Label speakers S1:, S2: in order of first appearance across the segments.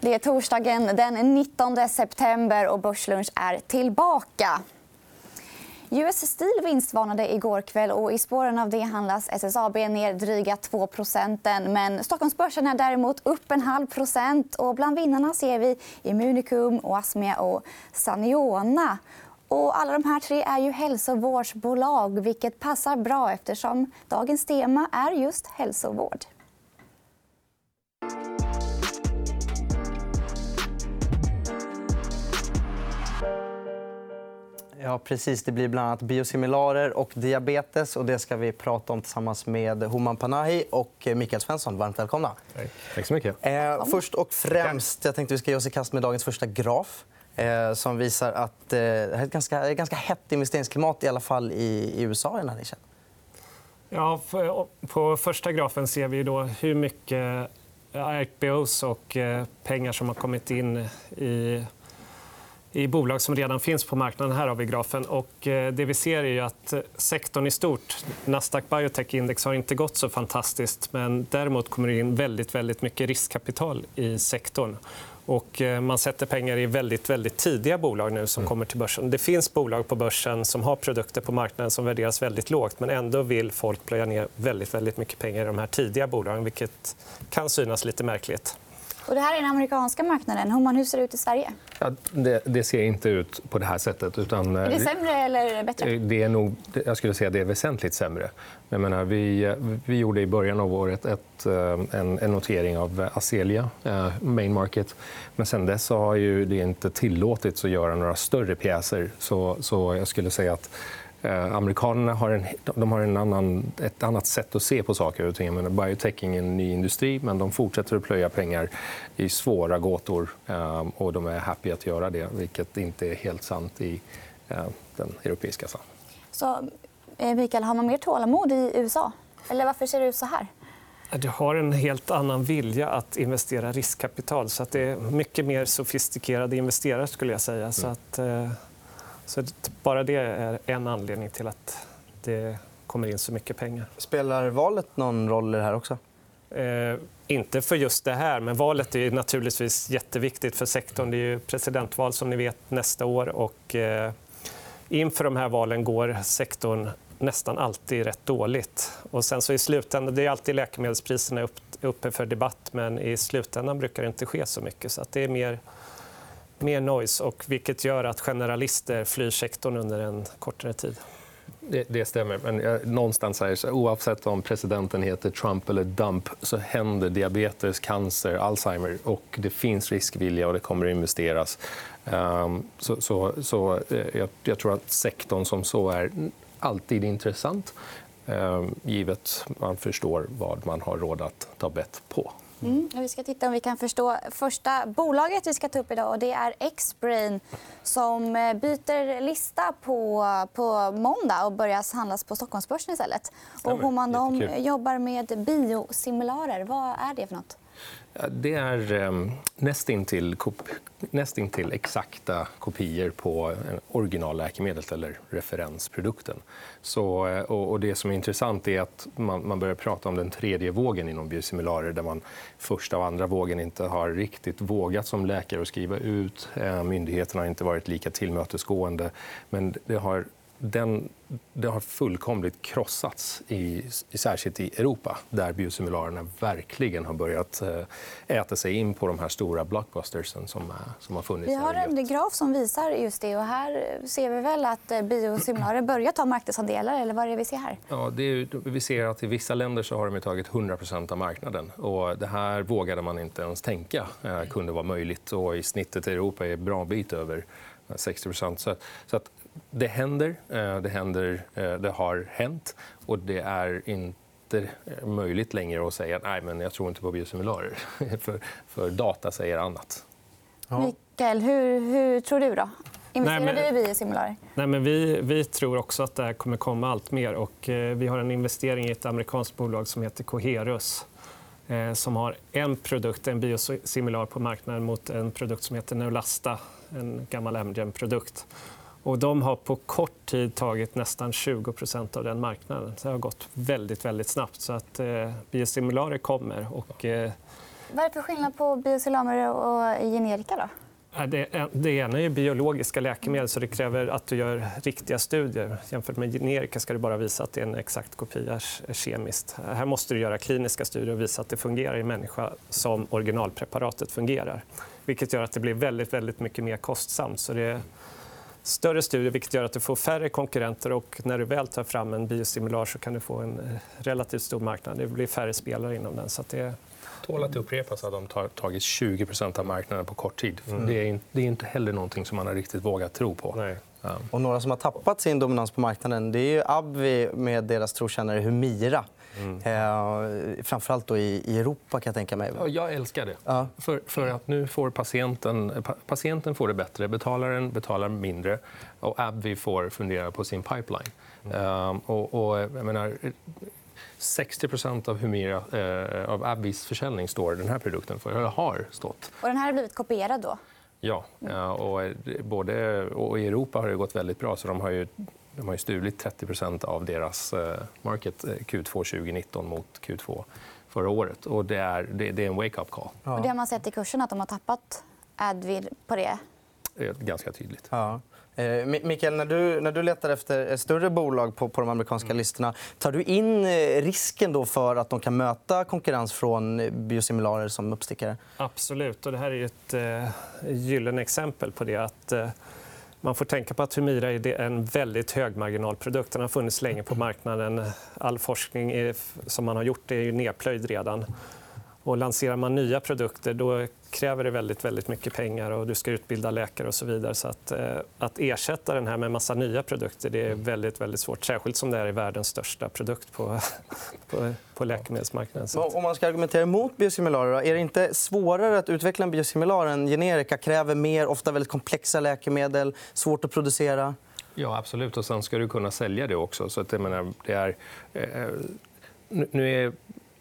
S1: Det är torsdagen den 19 september och Börslunch är tillbaka. US Steel vinstvarnade igår kväll. och I spåren av det handlas SSAB ner dryga 2% men Stockholmsbörsen är däremot upp en halv procent. Och bland vinnarna ser vi Immunicum, Oasmia och Saniona. Och alla de här tre är ju hälsovårdsbolag vilket passar bra eftersom dagens tema är just hälsovård.
S2: Ja, precis. Det blir bland annat biosimilarer och diabetes. och Det ska vi prata om tillsammans med Homan Panahi och Mikael Svensson. Varmt välkomna.
S3: Tack så mycket.
S2: Eh, först och främst, jag tänkte vi ska ge oss i kast med dagens första graf eh, som visar att eh, det är ett ganska, ganska hett investeringsklimat i alla fall i, i USA i den här nischen.
S4: Ja, på första grafen ser vi då hur mycket IPOs och eh, pengar som har kommit in i i bolag som redan finns på marknaden. Här har vi grafen. Och eh, det vi ser är att sektorn i stort, Nasdaq Biotech Index, har inte gått så fantastiskt. Men däremot kommer det in väldigt, väldigt mycket riskkapital i sektorn. Och eh, man sätter pengar i väldigt, väldigt tidiga bolag nu som mm. kommer till börsen. Det finns bolag på börsen som har produkter på marknaden som värderas väldigt lågt. Men ändå vill folk plöja ner väldigt, väldigt mycket pengar i de här tidiga bolagen vilket kan synas lite märkligt.
S1: Och det här är den amerikanska marknaden. Hur ser det ut i Sverige?
S3: Ja, det, det, ser inte ut på det här sättet. Utan,
S1: är det sämre eller bättre?
S3: Det är nog, jag skulle säga det är väsentligt sämre. Jag menar, vi, vi gjorde i början av året ett, eh, en, en notering av Azelia, uh, main market. Men sen dess har ju det inte tillåtits att göra några större pjäser. Så, så jag skulle säga att Eh, amerikanerna har, en, de har en annan, ett annat sätt att se på saker och ting. Men biotech är en ny industri, men de fortsätter att plöja pengar i svåra gåtor. Eh, och de är happy att göra det, vilket inte är helt sant i eh, den europeiska samhället.
S1: Så, Mikael, har man mer tålamod i USA? Eller varför ser det ut så här?
S4: Du har en helt annan vilja att investera riskkapital. Så att det är mycket mer sofistikerade investerare. skulle jag säga. Så mm. att, så bara det är en anledning till att det kommer in så mycket pengar.
S2: Spelar valet någon roll i det här också?
S4: Eh, inte för just det här, men valet är naturligtvis jätteviktigt för sektorn. Det är presidentval som ni vet nästa år. Och, eh, inför de här valen går sektorn nästan alltid rätt dåligt. Och sen så i slutändan, det är alltid läkemedelspriserna upp, uppe för debatt men i slutändan brukar det inte ske så mycket. Så det är mer mer noise, och vilket gör att generalister flyr sektorn under en kortare tid.
S3: Det, det stämmer. Men jag, någonstans här, så, oavsett om presidenten heter Trump eller Dump så händer diabetes, cancer, Alzheimer. och Det finns riskvilja och det kommer att investeras. Um, så, så, så eh, jag, jag, tror att sektorn som så är alltid intressant um, givet man förstår vad man har råd att ta bett på.
S1: Mm. Vi ska titta om vi kan förstå första bolaget vi ska ta upp idag. Och det är Xbrain som eh, byter lista på, på måndag och börjar handlas på Stockholmsbörsen istället. Och Homan, de jobbar med biosimilarer. Vad är det för något?
S3: Det är um, nästintill, nästintill exakta kopior på eh, originalläkemedlet eller referensprodukten. Så, eh, och, och det som är intressant är att man, man, börjar prata om den tredje vågen inom biosimilarer där man första och andra vågen inte har riktigt vågat som läkare att skriva ut. Eh, myndigheterna har inte varit lika tillmötesgående. Men det har den, det har fullkomligt krossats, i, särskilt i Europa där biosimilarerna verkligen har börjat eh, äta sig in på de här stora blockbustersen som, som har funnits.
S1: Vi har en graf som visar just det. Och här ser vi väl att eh, biosimilarer börjar ta marknadsandelar. Eller vad är vi ser här?
S3: Ja, är, vi ser att I vissa länder så har de tagit 100% av marknaden. Och det här vågade man inte ens tänka eh, kunde vara möjligt. Och I snittet i Europa är en bra bit över 60 så, så att det händer, eh, det händer, eh, det har hänt och det är inte möjligt längre att säga att men jag tror inte på biosimilarer. för, för data säger annat.
S1: Ja. Mikael, hur, hur tror du? då? Investerar Nej, men... du i biosimilarer?
S4: Nej, men vi, vi tror också att det här kommer komma allt mer. Och, eh, vi har en investering i ett amerikanskt bolag som heter Coherus eh, som har en produkt, en biosimilar på marknaden mot en produkt som heter Neulasta, en gammal Amgen-produkt. Och de har på kort tid tagit nästan 20% av den marknaden. det har gått väldigt, väldigt snabbt. Så att, eh, biosimilarer kommer. Och, eh,
S1: Vad är det för skillnad på biosimilarer och generika? Då?
S4: Det, det ena är biologiska läkemedel, så det kräver att du gör riktiga studier. Jämfört med generika ska du bara visa att det är en exakt kopia kemiskt. Här måste du göra kliniska studier och visa att det fungerar i människa som originalpreparatet fungerar. Vilket gör att det blir väldigt, väldigt mycket mer kostsamt. Så det större studier, vilket gör att du får färre konkurrenter. och När du väl tar fram en biosimilar så kan du få en eh, relativt stor marknad. Det blir färre spelare inom den. Så det
S3: tål att upprepas att de har tagit 20% av marknaden på kort tid. Mm. Det, är, det, är, inte heller någonting som man har riktigt vågat tro på. Nej.
S2: Och några som har tappat sin dominans på marknaden det är Abvi med deras trotjänare Humira. Mm. Eh, framförallt då i, Europa. kan Jag tänka mig.
S3: Ja, jag älskar det. Ja. För, för att nu får patienten, patienten får det bättre, betalaren betalar mindre och Abvi får fundera på sin pipeline. Mm. Uh, och, och, jag menar, 60 av Humira, eh, av Abbys försäljning står den här produkten för, eller har stått.
S1: Och den här har blivit kopierad då?
S3: Ja. Och, både, och I Europa har det gått väldigt bra. så De har ju, de har ju stulit 30% av deras eh, market eh, Q2 2019 mot Q2 förra året. Och det, är, det, det är en wake-up call.
S1: Ja. Och det har man sett i kursen, att de har tappat Advid på det?
S3: Ganska tydligt.
S2: Ja. Eh, Mikael, när du, när du letar efter större bolag på, på de amerikanska mm. listorna tar du in eh, risken då för att de kan möta konkurrens från biosimilarer som uppstickare?
S4: Absolut. Och det här är ett eh, gyllene exempel på det. Att, eh, man får tänka på att Humira är en väldigt högmarginalprodukt. Den har funnits länge på marknaden. All forskning är, som man har gjort är ju nedplöjd redan. Och lanserar man nya produkter då kräver det väldigt, väldigt mycket pengar och du ska utbilda läkare och så vidare. Så att, eh, att ersätta den här med massa nya produkter det är väldigt, väldigt svårt. Särskilt som det är världens största produkt på, på, på läkemedelsmarknaden.
S2: Om man ska argumentera emot biosimilarer, är det inte svårare att utveckla en biosimilar än generika? Kräver mer, ofta väldigt komplexa läkemedel, svårt att producera?
S3: Ja, absolut. Och sen ska du kunna sälja det också. Så att, jag menar, det är, eh, nu är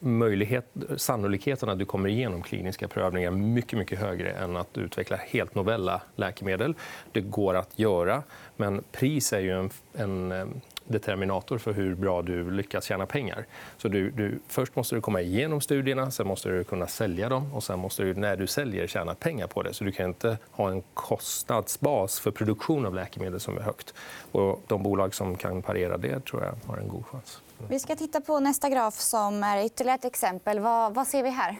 S3: möjlighet, sannolikheten att du kommer igenom kliniska prövningar mycket, mycket högre än att utveckla helt novella läkemedel. Det går att göra, men pris är ju en, en eh, determinator för hur bra du lyckas tjäna pengar. Så du, du, först måste du komma igenom studierna, sen måste du kunna sälja dem och sen måste du, när du säljer, tjäna pengar på det. Så du kan inte ha en kostnadsbas för produktion av läkemedel som är högt. Och de bolag som kan parera det tror jag har en god chans.
S1: Vi ska titta på nästa graf som är ytterligare ett exempel. Vad, vad ser vi här?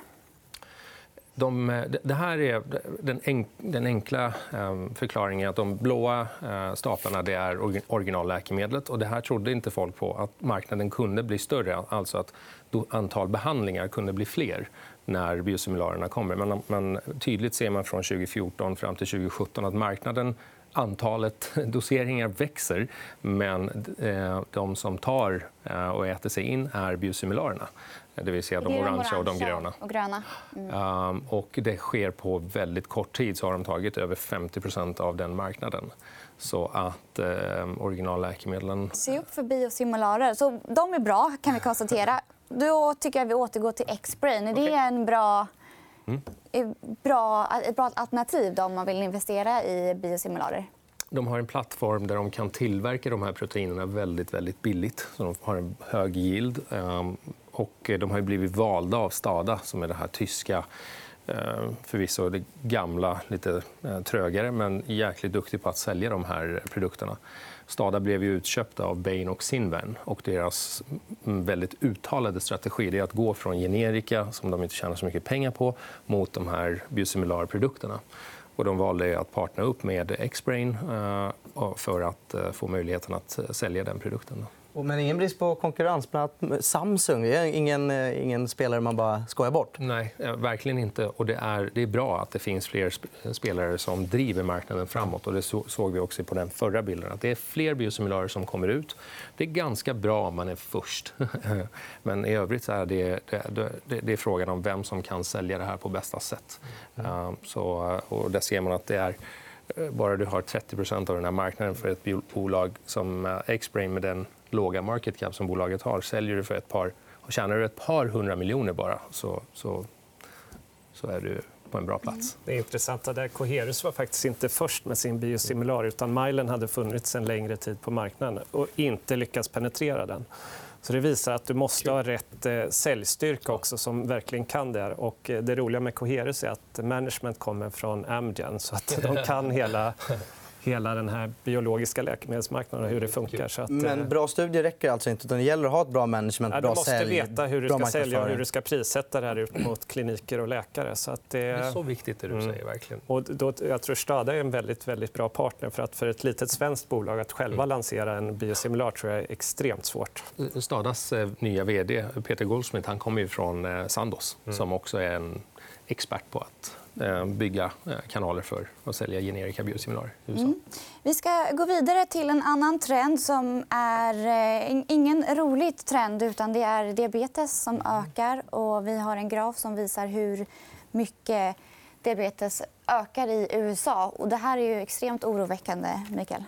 S3: De, det här är den, enkla ehm, förklaringen. att De blåa eh, staplarna det är originalläkemedlet. Och det här trodde inte folk på, att marknaden kunde bli större. Alltså att antal behandlingar kunde bli fler när biosimilarerna kommer. Men, men tydligt ser man från 2014 fram till 2017 att marknaden antalet doseringar växer men eh, de som tar eh, och äter sig in är biosimilarerna. Det vill säga de orangea och de gröna.
S1: Och, gröna.
S3: Mm. Um, och det sker på väldigt kort tid. så har de tagit över 50% av den marknaden. Så att eh, originalläkemedlen...
S1: Se upp för biosimilarer. Så de är bra, kan vi konstatera. Då tycker jag vi återgår till X-Brain. Är det en bra mm. bra, ett bra alternativ då, om man vill investera i biosimilarer?
S3: De har en plattform där de kan tillverka de här proteinerna väldigt, väldigt billigt. Så de har en hög yield. Ehm, och de har blivit valda av Stada, som är det här tyska eh, Eh, förvisso det gamla, lite eh, trögare men jäkligt duktig på att sälja de här produkterna. Stada blev ju utköpta av Bain och Sinven. Och deras mm, väldigt uttalade strategi är att gå från generika, som de inte tjänar så mycket pengar på, mot de här biosimilarprodukterna. Och de valde att partnera upp med Xbrain eh, för att få möjligheten att sälja den produkten.
S2: Men ingen brist på konkurrens. Samsung är ingen, eh, ingen spelare man bara skojar bort.
S3: Nej, eh, verkligen inte. Och det, är, det är bra att det finns fler spelare som driver marknaden framåt. Och det såg vi också på den förra bilden. Att det är fler biosimilarer som kommer ut. Det är ganska bra om man är först. Men i övrigt är det, det, det, det är frågan om vem som kan sälja det här på bästa sätt. Mm. Så, och där ser man att det är bara du har 30% av den här marknaden för ett bolag som Xbrain med den låga market cap som bolaget har säljer du för ett par och tjänar du ett par hundra miljoner bara så, så, så är du på en bra plats.
S4: Det är intressant. Där Coherus var faktiskt inte först med sin biosimilar. utan Mylen hade funnits en längre tid på marknaden och inte lyckats penetrera den. Så det visar att du måste ha rätt eh, säljstyrka också som verkligen kan det. Och eh, det roliga med Coherus är att management kommer från Amgen så att de kan hela hela den här biologiska läkemedelsmarknaden och hur det funkar. Så att,
S2: Men
S4: eh,
S2: bra studier räcker alltså inte. Utan det gäller att ha ett bra management,
S4: ja,
S2: bra
S4: du måste
S2: sälj,
S4: veta hur du ska sälja och hur du ska prissätta det här ut mot kliniker och läkare. Så att det...
S3: Det är så viktigt det du
S4: Mm.
S3: säger. verkligen.
S4: Och då, jag tror Stada är en väldigt, väldigt bra partner. för att För ett litet svenskt bolag att själva
S3: Mm.
S4: lansera en biosimilar tror jag är extremt svårt.
S3: Stadas eh, nya vd, Peter Goldsmith, han kommer ju från eh, Sandoz som också är en expert på att bygga eh, kanaler för att sälja generika biosimilarer i USA.
S1: Vi ska gå vidare till en annan trend som är eh, in- ingen rolig trend utan det är diabetes som ökar. Och vi har en graf som visar hur mycket diabetes ökar i USA. Och det här är ju extremt oroväckande, Mikael.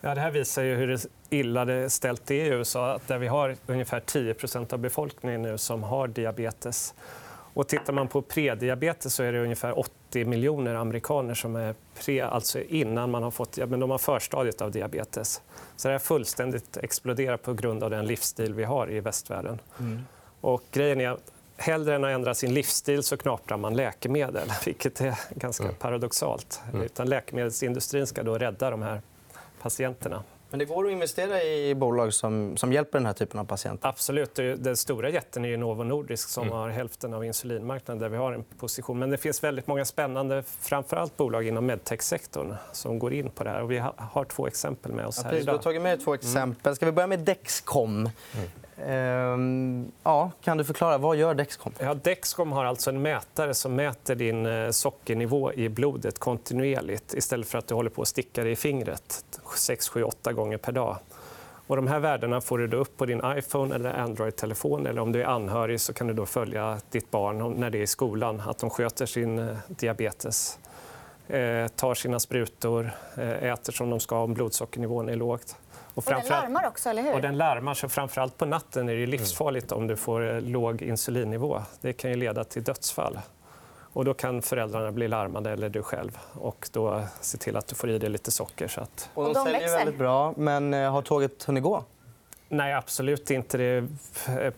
S4: Ja, det här visar ju hur illa det är ställt är i USA. Där vi har ungefär 10% av befolkningen nu som har diabetes. Och tittar man på prediabetes så är det ungefär 80 miljoner amerikaner som är pre, alltså innan man har fått ja, men de har förstadiet av diabetes. Så det har fullständigt exploderat på grund av den livsstil vi har i västvärlden. Och grejen är att hellre än att ändra sin livsstil så knaprar man läkemedel, vilket är ganska paradoxalt. Utan läkemedelsindustrin ska då rädda de här patienterna.
S2: Men det går att investera i bolag som, som hjälper den här typen av patienter.
S4: Absolut. Den stora jätten är ju Novo Nordisk som har hälften av insulinmarknaden där vi har en position. Men det finns väldigt många spännande framförallt bolag inom medtech-sektorn som går in på det här. Och vi ha- har två exempel med oss
S2: Ja,
S4: här
S2: precis, du har
S4: idag.
S2: tagit med två exempel. Ska vi börja med Dexcom? Ehm, ja, kan du förklara? Vad gör Dexcom?
S4: Ja, Dexcom har alltså en mätare som mäter din eh, sockernivå i blodet kontinuerligt istället för att du håller på att sticka dig i fingret 6, 7, 8 gånger per dag. Och de här värdena får du upp på din iPhone eller Android-telefon. Eller om du är anhörig så kan du då följa ditt barn när det är i skolan. Att de sköter sin eh, diabetes, tar sina sprutor, eh, äter som de ska om blodsockernivån är lågt.
S1: Och den
S4: framförallt-
S1: larmar också, eller hur?
S4: och den larmar, så framförallt på natten är det livsfarligt om du får eh, låg insulinnivå. Det kan ju leda till dödsfall. Och då kan föräldrarna bli larmade, eller du själv. Och då se till att du får i dig lite socker. Så att...
S2: Och
S1: Och
S2: de säljer
S1: växer.
S2: väldigt bra, men eh, har tåget hunnit gå?
S4: Nej, absolut inte. Det,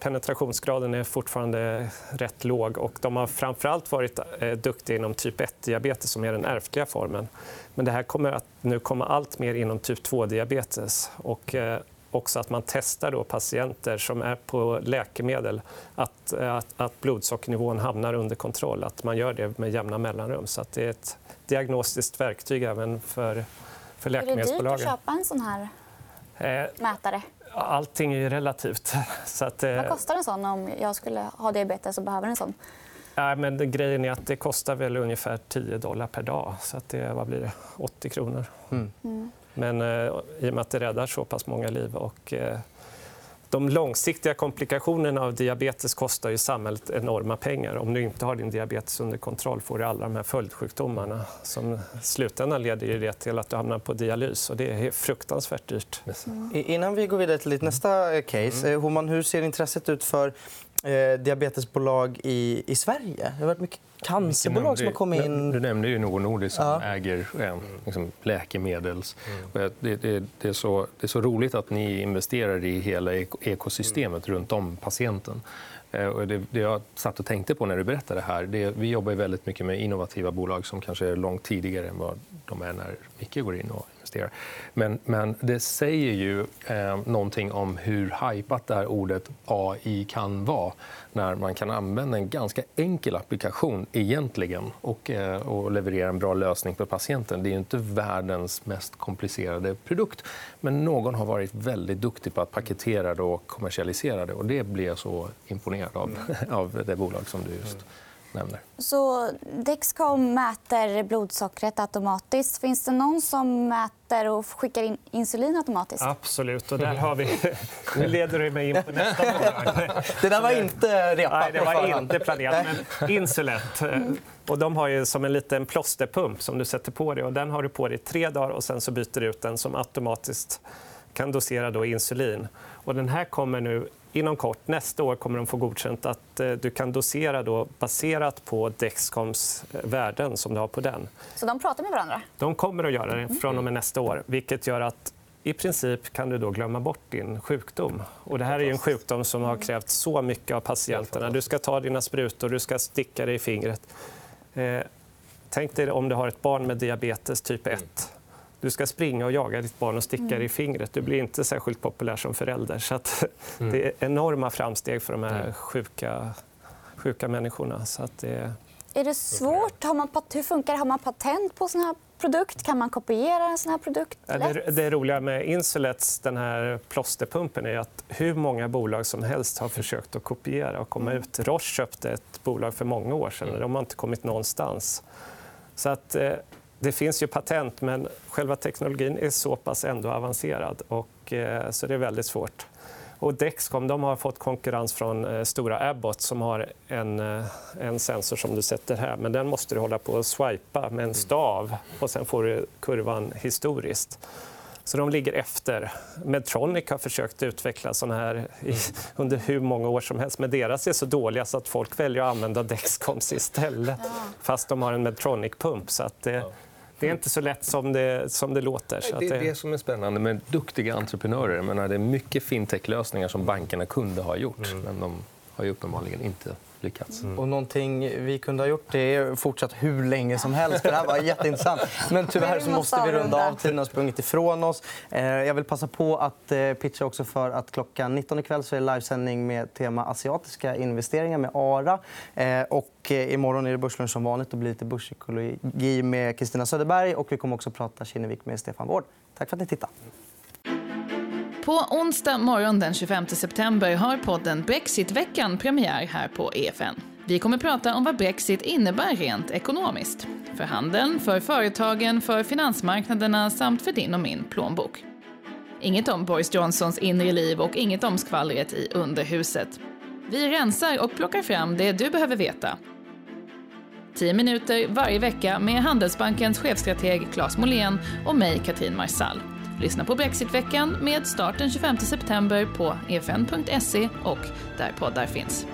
S4: penetrationsgraden är fortfarande rätt låg. Och de har framförallt varit eh, duktiga inom typ 1-diabetes, som är den ärftliga formen. Men det här kommer att nu komma allt mer inom typ 2-diabetes. Och, eh, också att man testar då patienter som är på läkemedel att, eh, att, att blodsockernivån hamnar under kontroll. Att man gör det med jämna mellanrum. Så att det är ett diagnostiskt verktyg även för, för
S1: är det dyrt att
S4: läkemedelsbolagen.
S1: köpa en sån här mätare?
S4: Allting är ju relativt. Så att, eh,
S1: Vad kostar en sån om jag skulle ha diabetes och behöver en sån?
S4: nej, men grejen är att det kostar väl ungefär 10 dollar per dag. Så att det, vad blir det? 80 kronor.
S2: Mm.
S4: Men eh, i och med att det räddar så pass många liv och eh, de långsiktiga komplikationerna av diabetes kostar ju samhället enorma pengar. Om du inte har din diabetes under kontroll får du alla de här följdsjukdomarna som slutändan leder ju det till att du hamnar på dialys. Och det är fruktansvärt dyrt.
S2: I- Innan vi går vidare till ditt nästa eh, case, eh, Homan, hur ser intresset ut för eh, diabetesbolag i, i Sverige? Det har varit mycket cancerbolag som har kommit in.
S3: Du nämnde ju Novo Nordisk som
S2: Ja.
S3: äger eh, liksom, läkemedels... Jag- Det, det, det, är så, det är så roligt att ni investerar i hela ek- ekosystemet runt om patienten. Eh, det, jag satt och tänkte på när du berättade det här, det, vi jobbar väldigt mycket med innovativa bolag som kanske är långt tidigare än vad de är när Micke går in och investerar. Men, men det säger ju eh, någonting om hur hajpat det här ordet AI kan vara när man kan använda en ganska enkel applikation egentligen och, eh, och leverera en bra lösning för patienten. Det är inte världens mest komplicerade produkt men någon har varit väldigt duktig på att paketera det och kommersialisera det. Och det blir jag så imponerad av, av det bolag som du just nämner.
S1: Så Dexcom mäter blodsockret automatiskt. Finns det någon som mäter och skickar in insulin automatiskt?
S4: Absolut. Och där har vi... Nu leder du mig in på nästa bolag.
S2: Det där var inte repat
S4: Nej, det var inte planerat. Men Insulet. eh, Och de har ju som en liten plåsterpump som du sätter på dig. Och den har du på dig i tre dagar och sen så byter du ut den som automatiskt kan dosera då insulin. Och den här kommer nu inom kort, nästa år, kommer de få godkänt att eh, du kan dosera då baserat på Dexcoms eh, värden som du har på den.
S1: Så de pratar med varandra?
S4: De kommer att göra det från och med nästa år. Vilket gör att i princip kan du då glömma bort din sjukdom. Och det här är en sjukdom som har krävt så mycket av patienterna. Du ska ta dina sprutor, du ska sticka dig i fingret. Eh, tänk dig om du har ett barn med diabetes typ 1. Du ska springa och jaga ditt barn och sticka dig i fingret. Du blir inte särskilt populär som förälder. Så att, Det är enorma framsteg för de här sjuka, sjuka människorna. Så att det...
S1: Är det svårt? Har man, hur funkar det? Har man patent på sån här produkt? Kan man kopiera en sån här produkt
S4: det, det roliga med Insulets, den här plåsterpumpen, är att hur många bolag som helst har försökt att kopiera och komma ut. Roche köpte ett bolag för många år sedan. De har inte kommit någonstans. Så att, eh, det finns ju patent, men själva teknologin är så pass ändå avancerad. Och, eh, så det är väldigt svårt. Och Dexcom de har fått konkurrens från eh, stora Abbott som har en, eh, en sensor som du sätter här. Men den måste du hålla på och swipa med en stav och sen får du kurvan historiskt. Så de ligger efter. Medtronic har försökt utveckla såna här i, under hur många år som helst. Men deras är så dåliga så att folk väljer att använda Dexcoms istället. Fast de har en Medtronic-pump. Så att det, det är inte så lätt som det, som det låter.
S3: Det är det som är spännande med duktiga entreprenörer. Jag menar, det är mycket fintech-lösningar som bankerna kunde ha gjort, mm. men de har ju uppenbarligen inte lyckats.
S2: Mm. Och någonting vi kunde ha gjort det är fortsatt hur länge som helst. För det här var jätteintressant. Men tyvärr så måste vi runda av. Tiden har sprungit ifrån oss. Eh, jag vill passa på att eh, pitcha också för att klockan 19 ikväll så är det livesändning med tema asiatiska investeringar med ARA. Eh, och imorgon är det börslunch som vanligt. och blir lite börspsykologi med Kristina Söderberg. Och vi kommer också prata Kinnevik med Stefan Wård. Tack för att ni tittade.
S5: På onsdag morgon den 25 september har podden Brexitveckan premiär här på EFN. Vi kommer prata om vad Brexit innebär rent ekonomiskt. För handeln, för företagen, för finansmarknaderna samt för din och min plånbok. Inget om Boris Johnsons inre liv och inget om skvallret i underhuset. Vi rensar och plockar fram det du behöver veta. 10 minuter varje vecka med Handelsbankens chefstrateg Claes Molén och mig, Katrin Marsall. Lyssna på Brexitveckan med start den 25 september på efn.se och där poddar finns.